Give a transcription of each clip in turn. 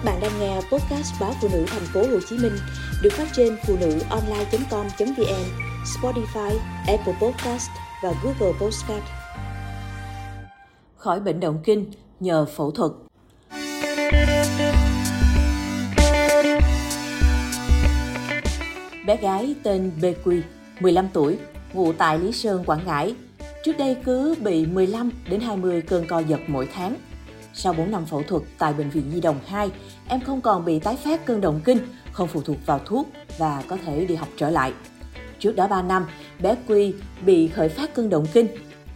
Các bạn đang nghe podcast báo phụ nữ thành phố Hồ Chí Minh được phát trên phụ nữ online.com.vn, Spotify, Apple Podcast và Google Podcast. Khỏi bệnh động kinh nhờ phẫu thuật. Bé gái tên BQ, 15 tuổi, ngụ tại Lý Sơn, Quảng Ngãi. Trước đây cứ bị 15 đến 20 cơn co giật mỗi tháng – sau 4 năm phẫu thuật tại Bệnh viện Nhi Đồng 2, em không còn bị tái phát cơn động kinh, không phụ thuộc vào thuốc và có thể đi học trở lại. Trước đó 3 năm, bé Quy bị khởi phát cơn động kinh.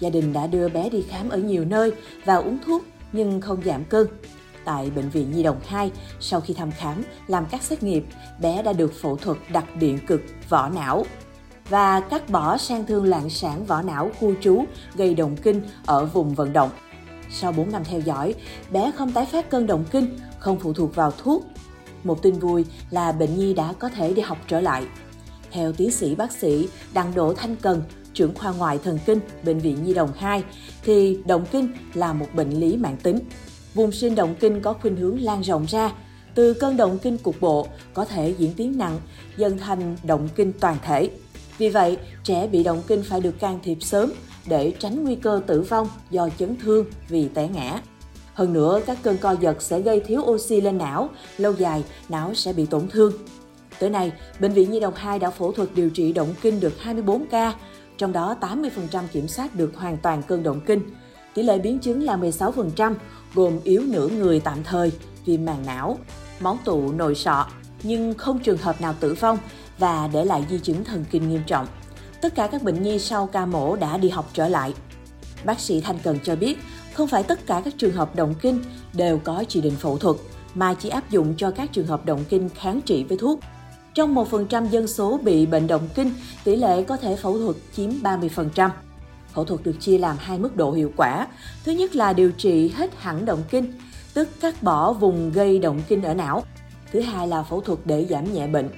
Gia đình đã đưa bé đi khám ở nhiều nơi và uống thuốc nhưng không giảm cơn. Tại Bệnh viện Nhi Đồng 2, sau khi thăm khám, làm các xét nghiệm, bé đã được phẫu thuật đặt điện cực vỏ não và cắt bỏ sang thương loạn sản vỏ não khu trú gây động kinh ở vùng vận động. Sau 4 năm theo dõi, bé không tái phát cơn động kinh, không phụ thuộc vào thuốc. Một tin vui là bệnh nhi đã có thể đi học trở lại. Theo tiến sĩ bác sĩ Đặng Đỗ Thanh Cần, trưởng khoa ngoại thần kinh Bệnh viện Nhi đồng 2, thì động kinh là một bệnh lý mạng tính. Vùng sinh động kinh có khuynh hướng lan rộng ra, từ cơn động kinh cục bộ có thể diễn tiến nặng, dần thành động kinh toàn thể. Vì vậy, trẻ bị động kinh phải được can thiệp sớm để tránh nguy cơ tử vong do chấn thương vì té ngã. Hơn nữa, các cơn co giật sẽ gây thiếu oxy lên não, lâu dài não sẽ bị tổn thương. Tới nay, Bệnh viện Nhi đồng 2 đã phẫu thuật điều trị động kinh được 24 ca, trong đó 80% kiểm soát được hoàn toàn cơn động kinh. Tỷ lệ biến chứng là 16%, gồm yếu nửa người tạm thời, viêm màng não, máu tụ nội sọ, nhưng không trường hợp nào tử vong và để lại di chứng thần kinh nghiêm trọng tất cả các bệnh nhi sau ca mổ đã đi học trở lại. Bác sĩ Thanh Cần cho biết, không phải tất cả các trường hợp động kinh đều có chỉ định phẫu thuật, mà chỉ áp dụng cho các trường hợp động kinh kháng trị với thuốc. Trong 1% dân số bị bệnh động kinh, tỷ lệ có thể phẫu thuật chiếm 30%. Phẫu thuật được chia làm hai mức độ hiệu quả. Thứ nhất là điều trị hết hẳn động kinh, tức cắt bỏ vùng gây động kinh ở não. Thứ hai là phẫu thuật để giảm nhẹ bệnh.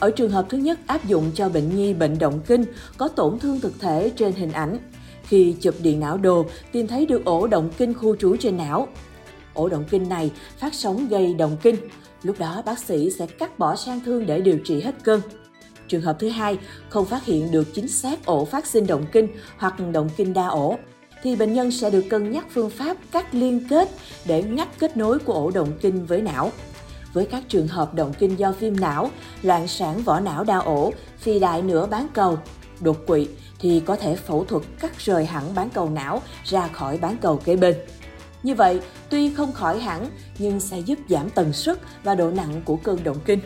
Ở trường hợp thứ nhất áp dụng cho bệnh nhi bệnh động kinh có tổn thương thực thể trên hình ảnh. Khi chụp điện não đồ, tìm thấy được ổ động kinh khu trú trên não. Ổ động kinh này phát sóng gây động kinh. Lúc đó bác sĩ sẽ cắt bỏ sang thương để điều trị hết cơn. Trường hợp thứ hai, không phát hiện được chính xác ổ phát sinh động kinh hoặc động kinh đa ổ, thì bệnh nhân sẽ được cân nhắc phương pháp cắt liên kết để ngắt kết nối của ổ động kinh với não với các trường hợp động kinh do viêm não, loạn sản vỏ não đa ổ, phi đại nửa bán cầu, đột quỵ thì có thể phẫu thuật cắt rời hẳn bán cầu não ra khỏi bán cầu kế bên. Như vậy, tuy không khỏi hẳn nhưng sẽ giúp giảm tần suất và độ nặng của cơn động kinh.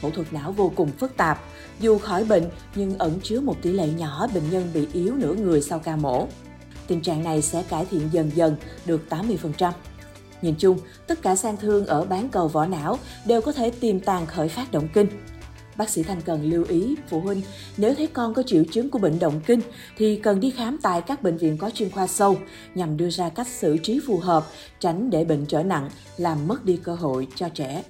Phẫu thuật não vô cùng phức tạp, dù khỏi bệnh nhưng ẩn chứa một tỷ lệ nhỏ bệnh nhân bị yếu nửa người sau ca mổ. Tình trạng này sẽ cải thiện dần dần được 80%. Nhìn chung, tất cả sang thương ở bán cầu vỏ não đều có thể tiềm tàng khởi phát động kinh. Bác sĩ Thanh cần lưu ý phụ huynh nếu thấy con có triệu chứng của bệnh động kinh thì cần đi khám tại các bệnh viện có chuyên khoa sâu nhằm đưa ra cách xử trí phù hợp, tránh để bệnh trở nặng, làm mất đi cơ hội cho trẻ.